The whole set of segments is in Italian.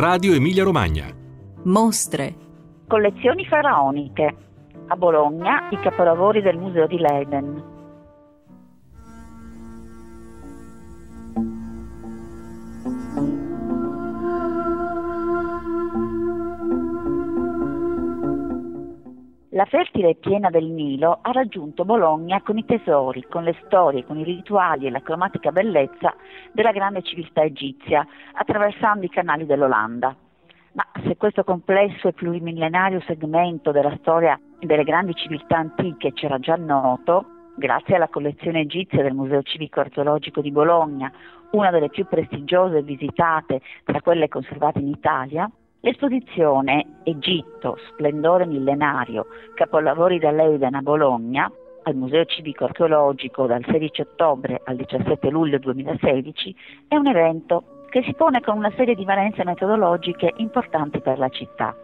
Radio Emilia Romagna. Mostre. Collezioni faraoniche. A Bologna i capolavori del Museo di Leiden. La fertile piena del Nilo ha raggiunto Bologna con i tesori, con le storie, con i rituali e la cromatica bellezza della grande civiltà egizia, attraversando i canali dell'Olanda. Ma se questo complesso e plurimillenario segmento della storia delle grandi civiltà antiche c'era già noto, grazie alla collezione egizia del Museo Civico Archeologico di Bologna, una delle più prestigiose e visitate tra quelle conservate in Italia, L'esposizione Egitto, splendore millenario, capolavori da Leiden a Bologna, al Museo Civico Archeologico dal 16 ottobre al 17 luglio 2016, è un evento che si pone con una serie di valenze metodologiche importanti per la città.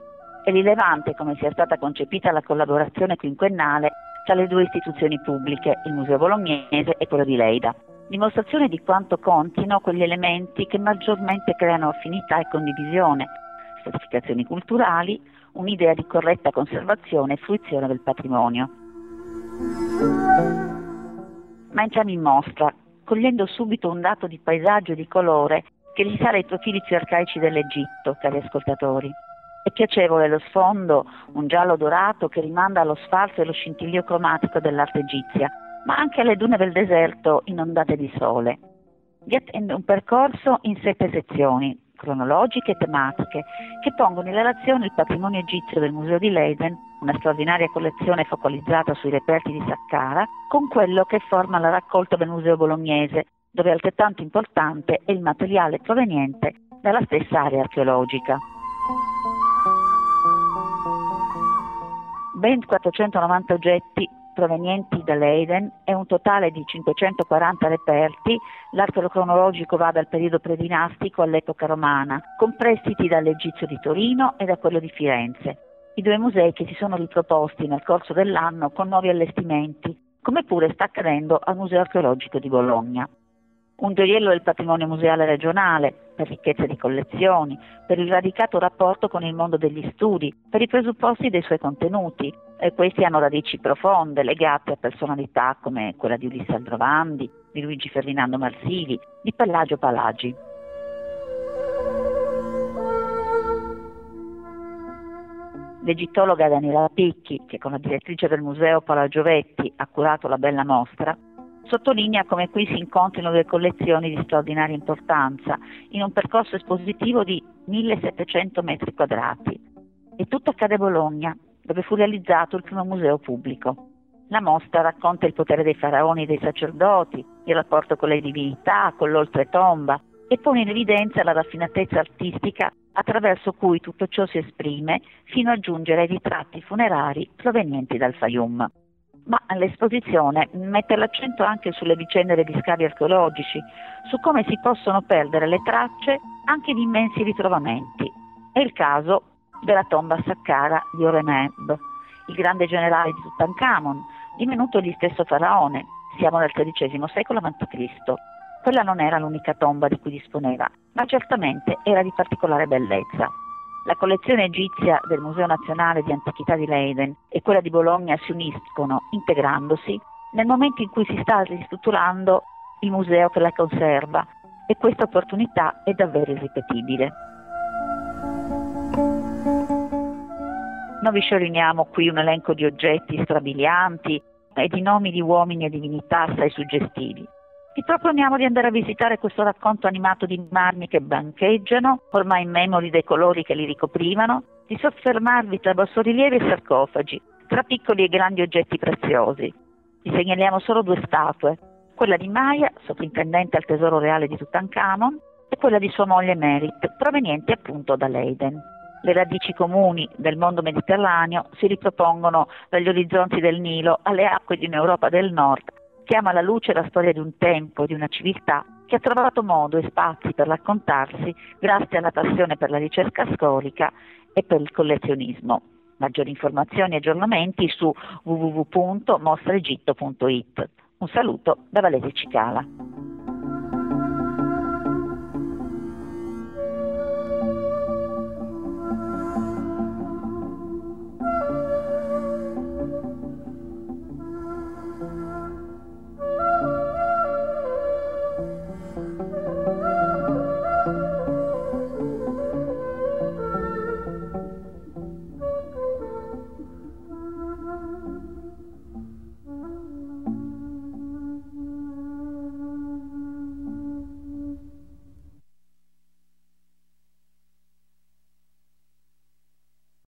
È rilevante come sia stata concepita la collaborazione quinquennale tra le due istituzioni pubbliche, il Museo Bolognese e quello di Leida, dimostrazione di quanto contino quegli elementi che maggiormente creano affinità e condivisione stratificazioni culturali, un'idea di corretta conservazione e fruizione del patrimonio. Ma entriamo in mostra, cogliendo subito un dato di paesaggio e di colore che risale ai profili più arcaici dell'Egitto, cari ascoltatori. È piacevole lo sfondo, un giallo dorato che rimanda allo sfarzo e allo scintillio cromatico dell'arte egizia, ma anche alle dune del deserto inondate di sole. Vi attende un percorso in sette sezioni, cronologiche e tematiche che pongono in relazione il patrimonio egizio del Museo di Leiden, una straordinaria collezione focalizzata sui reperti di Saqqara, con quello che forma la raccolta del Museo Bolognese, dove altrettanto importante è il materiale proveniente dalla stessa area archeologica. Ben 490 oggetti provenienti da Leiden e un totale di 540 reperti, l'arcolo cronologico va dal periodo predinastico all'epoca romana, con prestiti dall'Egizio di Torino e da quello di Firenze. I due musei che si sono riproposti nel corso dell'anno con nuovi allestimenti, come pure sta accadendo al Museo archeologico di Bologna un gioiello del patrimonio museale regionale, per ricchezza di collezioni, per il radicato rapporto con il mondo degli studi, per i presupposti dei suoi contenuti, e questi hanno radici profonde, legate a personalità come quella di Ulisse Aldrovandi, di Luigi Ferdinando Marsili, di Pellagio Palagi. L'egittologa Daniela Picchi, che con la direttrice del museo Paola Giovetti ha curato la bella mostra, Sottolinea come qui si incontrino due collezioni di straordinaria importanza in un percorso espositivo di 1700 metri quadrati. E tutto accade a Bologna, dove fu realizzato il primo museo pubblico. La mostra racconta il potere dei faraoni e dei sacerdoti, il rapporto con le divinità, con l'oltretomba e pone in evidenza la raffinatezza artistica attraverso cui tutto ciò si esprime fino a giungere ai ritratti funerari provenienti dal Fayum ma l'esposizione mette l'accento anche sulle vicende degli scavi archeologici, su come si possono perdere le tracce anche di immensi ritrovamenti. È il caso della tomba Saqqara di Oreneb, il grande generale di Tutankhamon, divenuto egli stesso faraone. Siamo nel XIII secolo a.C. Quella non era l'unica tomba di cui disponeva, ma certamente era di particolare bellezza. La collezione egizia del Museo Nazionale di Antichità di Leiden e quella di Bologna si uniscono, integrandosi, nel momento in cui si sta ristrutturando il museo che la conserva e questa opportunità è davvero irripetibile. Noi vi scioriniamo qui un elenco di oggetti strabilianti e di nomi di uomini e divinità assai suggestivi. Vi proponiamo di andare a visitare questo racconto animato di marmi che bancheggiano, ormai memori dei colori che li ricoprivano, di soffermarvi tra bassorilievi e sarcofagi, tra piccoli e grandi oggetti preziosi. Vi segnaliamo solo due statue, quella di Maya, sovrintendente al tesoro reale di Tutankhamon, e quella di sua moglie Merit, provenienti appunto da Leiden. Le radici comuni del mondo mediterraneo si ripropongono dagli orizzonti del Nilo alle acque di un'Europa del Nord chiama alla luce la storia di un tempo, di una civiltà che ha trovato modo e spazi per raccontarsi grazie alla passione per la ricerca storica e per il collezionismo. Maggiori informazioni e aggiornamenti su www.mostraegitto.it. Un saluto da Valeria Cicala.